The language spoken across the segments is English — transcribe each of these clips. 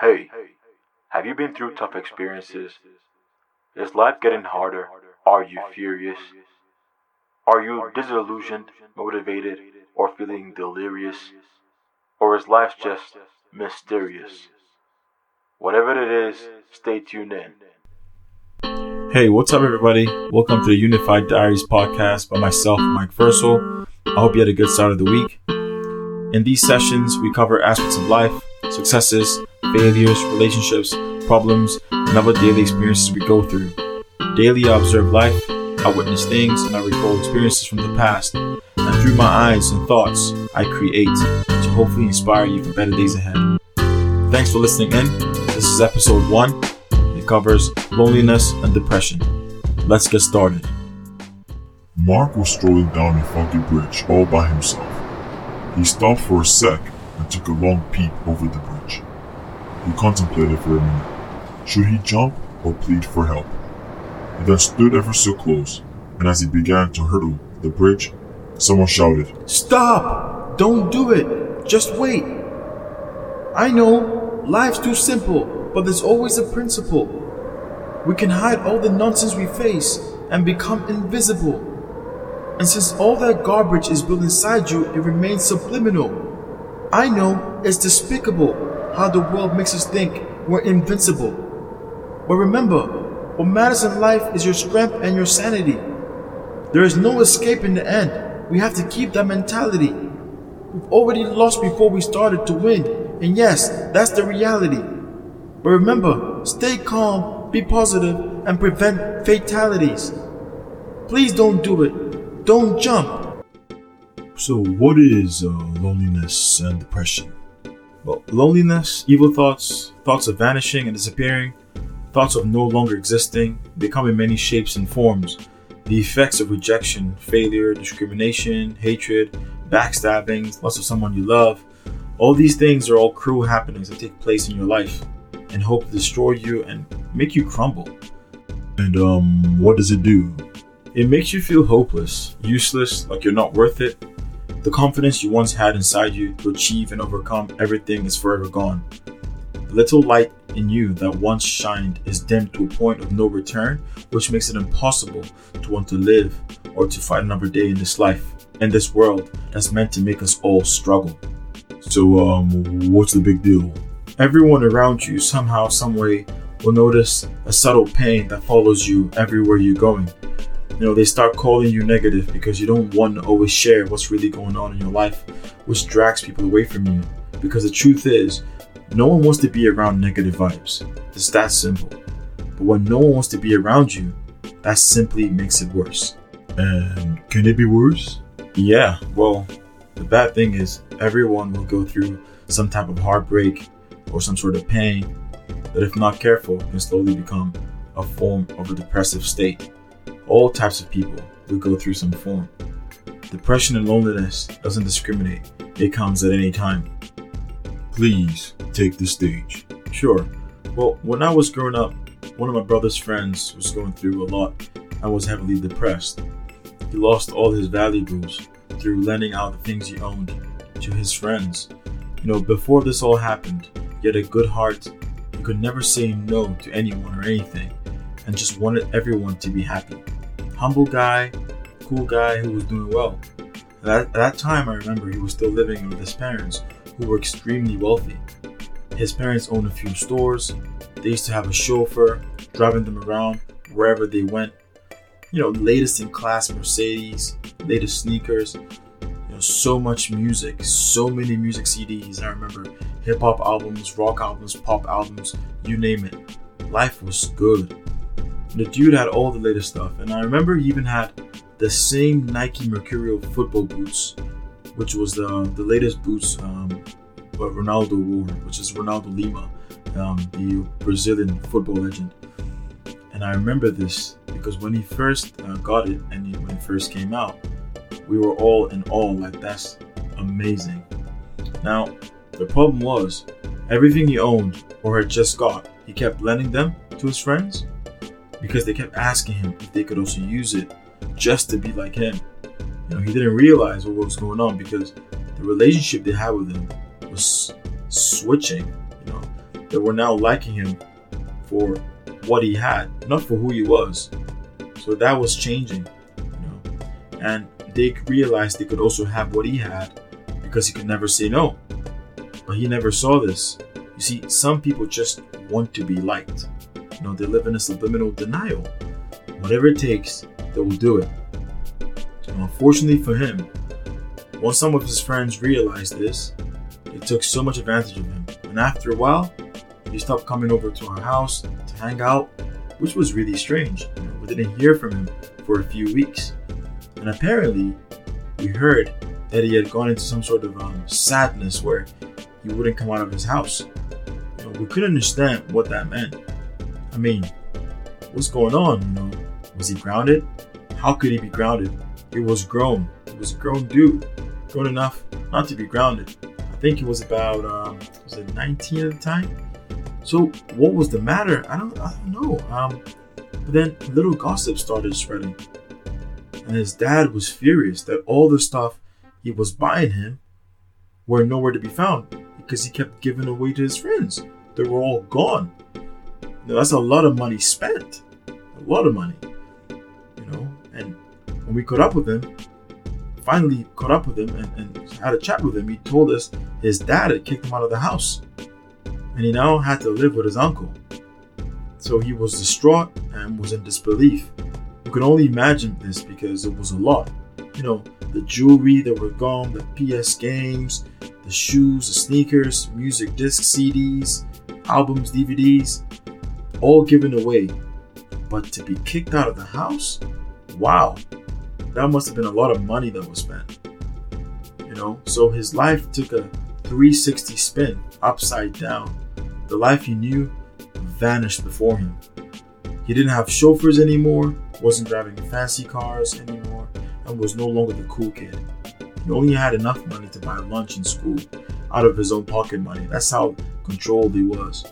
Hey, have you been through tough experiences? Is life getting harder? Are you furious? Are you disillusioned, motivated, or feeling delirious? Or is life just mysterious? Whatever it is, stay tuned in. Hey, what's up, everybody? Welcome to the Unified Diaries podcast by myself, Mike Versal. I hope you had a good start of the week. In these sessions, we cover aspects of life, successes, failures, relationships, problems, and other daily experiences we go through. Daily, I observe life, I witness things, and I recall experiences from the past. And through my eyes and thoughts, I create to hopefully inspire you for better days ahead. Thanks for listening in. This is episode one. It covers loneliness and depression. Let's get started. Mark was strolling down a foggy bridge all by himself. He stopped for a sec and took a long peep over the He contemplated for a minute. Should he jump or plead for help? He then stood ever so close, and as he began to hurdle the bridge, someone shouted, Stop! Don't do it! Just wait! I know, life's too simple, but there's always a principle. We can hide all the nonsense we face and become invisible. And since all that garbage is built inside you, it remains subliminal. I know it's despicable how the world makes us think we're invincible. But remember, what matters in life is your strength and your sanity. There is no escape in the end. We have to keep that mentality. We've already lost before we started to win, and yes, that's the reality. But remember, stay calm, be positive, and prevent fatalities. Please don't do it. Don't jump. So, what is uh, loneliness and depression? Well, loneliness, evil thoughts, thoughts of vanishing and disappearing, thoughts of no longer existing, they come in many shapes and forms. The effects of rejection, failure, discrimination, hatred, backstabbing, loss of someone you love, all these things are all cruel happenings that take place in your life and hope to destroy you and make you crumble. And um, what does it do? It makes you feel hopeless, useless, like you're not worth it. The confidence you once had inside you to achieve and overcome everything is forever gone. The little light in you that once shined is dimmed to a point of no return, which makes it impossible to want to live or to fight another day in this life, in this world that's meant to make us all struggle. So, um, what's the big deal? Everyone around you, somehow, someway, will notice a subtle pain that follows you everywhere you're going. You know, they start calling you negative because you don't want to always share what's really going on in your life, which drags people away from you. Because the truth is, no one wants to be around negative vibes. It's that simple. But when no one wants to be around you, that simply makes it worse. And can it be worse? Yeah, well, the bad thing is, everyone will go through some type of heartbreak or some sort of pain that, if not careful, can slowly become a form of a depressive state. All types of people will go through some form. Depression and loneliness doesn't discriminate, it comes at any time. Please take the stage. Sure. Well, when I was growing up, one of my brother's friends was going through a lot and was heavily depressed. He lost all his valuables through lending out the things he owned to his friends. You know, before this all happened, he had a good heart. He could never say no to anyone or anything and just wanted everyone to be happy. Humble guy, cool guy who was doing well. At that, at that time, I remember he was still living with his parents, who were extremely wealthy. His parents owned a few stores. They used to have a chauffeur driving them around wherever they went. You know, latest in class Mercedes, latest sneakers. You know, so much music, so many music CDs. I remember hip hop albums, rock albums, pop albums, you name it. Life was good. The dude had all the latest stuff, and I remember he even had the same Nike Mercurial football boots, which was the the latest boots um, Ronaldo wore, which is Ronaldo Lima, um, the Brazilian football legend. And I remember this because when he first uh, got it and he, when it first came out, we were all in awe, like that's amazing. Now, the problem was everything he owned or had just got, he kept lending them to his friends because they kept asking him if they could also use it just to be like him. You know, he didn't realize what was going on because the relationship they had with him was switching. You know, that were now liking him for what he had, not for who he was. So that was changing, you know. And they realized they could also have what he had because he could never say no. But he never saw this. You see, some people just want to be liked. You know, they live in a subliminal denial. Whatever it takes, they will do it. Unfortunately for him, once some of his friends realized this, they took so much advantage of him. And after a while, he stopped coming over to our house to hang out, which was really strange. You know, we didn't hear from him for a few weeks. And apparently, we heard that he had gone into some sort of um, sadness where he wouldn't come out of his house. You know, we couldn't understand what that meant. I mean, what's going on? You know, was he grounded? How could he be grounded? He was grown. He was a grown dude, grown enough not to be grounded. I think he was about um, was it 19 at the time. So what was the matter? I don't I don't know. Um, but then little gossip started spreading, and his dad was furious that all the stuff he was buying him were nowhere to be found because he kept giving away to his friends. They were all gone. That's a lot of money spent. A lot of money. You know, and when we caught up with him, finally caught up with him and, and had a chat with him, he told us his dad had kicked him out of the house. And he now had to live with his uncle. So he was distraught and was in disbelief. We could only imagine this because it was a lot. You know, the jewelry that were gone, the PS games, the shoes, the sneakers, music disc CDs, albums, DVDs, all given away. But to be kicked out of the house? Wow, that must have been a lot of money that was spent. You know, so his life took a 360 spin upside down. The life he knew vanished before him. He didn't have chauffeurs anymore, wasn't driving fancy cars anymore, and was no longer the cool kid. He only had enough money to buy lunch in school out of his own pocket money. That's how controlled he was.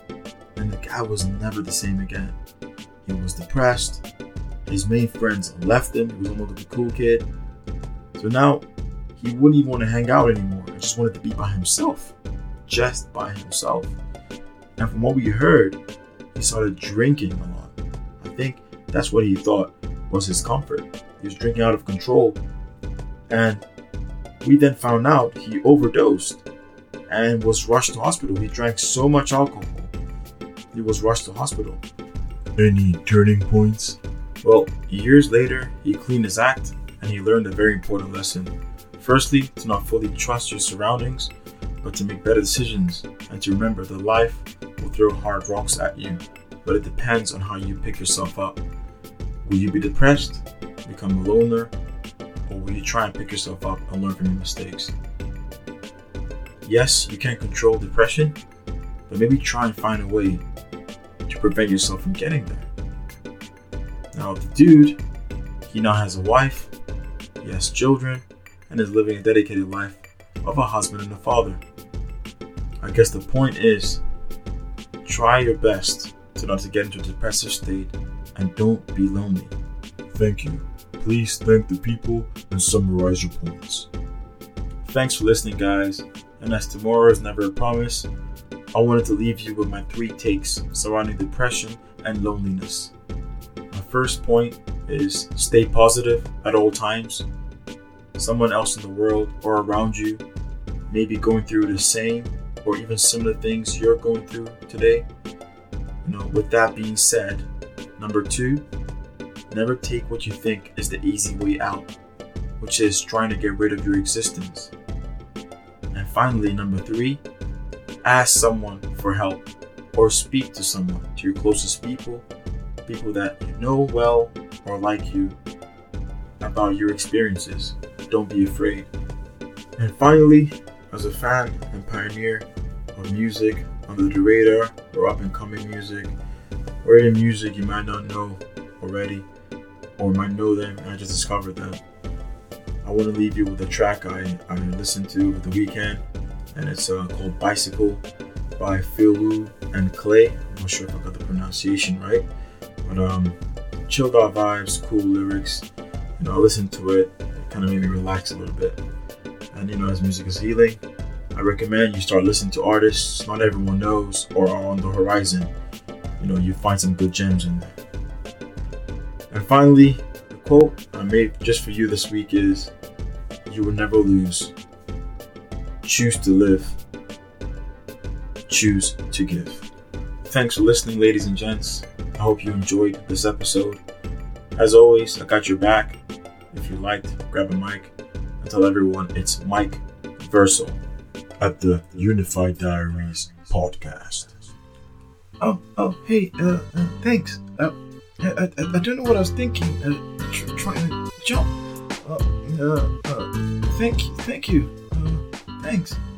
And the guy was never the same again. He was depressed. His main friends left him. He was no longer the cool kid. So now he wouldn't even want to hang out anymore. He just wanted to be by himself. Just by himself. And from what we heard, he started drinking a lot. I think that's what he thought was his comfort. He was drinking out of control. And we then found out he overdosed and was rushed to hospital. He drank so much alcohol. He was rushed to hospital. Any turning points? Well, years later, he cleaned his act and he learned a very important lesson. Firstly, to not fully trust your surroundings, but to make better decisions and to remember that life will throw hard rocks at you, but it depends on how you pick yourself up. Will you be depressed, become a loner, or will you try and pick yourself up and learn from your mistakes? Yes, you can't control depression, but maybe try and find a way to prevent yourself from getting there. Now, the dude, he now has a wife, he has children, and is living a dedicated life of a husband and a father. I guess the point is try your best to not to get into a depressive state and don't be lonely. Thank you. Please thank the people and summarize your points. Thanks for listening, guys. And as tomorrow is never a promise, I wanted to leave you with my three takes surrounding depression and loneliness. My first point is stay positive at all times. Someone else in the world or around you may be going through the same or even similar things you're going through today. You know, with that being said, number two, never take what you think is the easy way out, which is trying to get rid of your existence. And finally, number three, ask someone for help or speak to someone, to your closest people, people that you know well or like you, about your experiences. Don't be afraid. And finally, as a fan and pioneer of music under the radar or up and coming music, or even music you might not know already, or might know them and I just discovered them. I want to leave you with a track I, I listened to over the weekend, and it's uh, called Bicycle by Philu and Clay. I'm not sure if I got the pronunciation right, but um, chilled out vibes, cool lyrics. You know, I listened to it, it kind of made me relax a little bit. And you know, as music is healing, I recommend you start listening to artists not everyone knows or are on the horizon. You know, you find some good gems in there. And finally, the quote I made just for you this week is You will never lose. Choose to live. Choose to give. Thanks for listening, ladies and gents. I hope you enjoyed this episode. As always, I got your back. If you liked, grab a mic and tell everyone it's Mike Versal at the Unified Diaries podcast. Oh, oh, hey, uh, uh thanks. Uh, I, I, I don't know what I was thinking. Uh, tr- trying to jump. Uh, uh, uh, thank you, thank you. Thanks.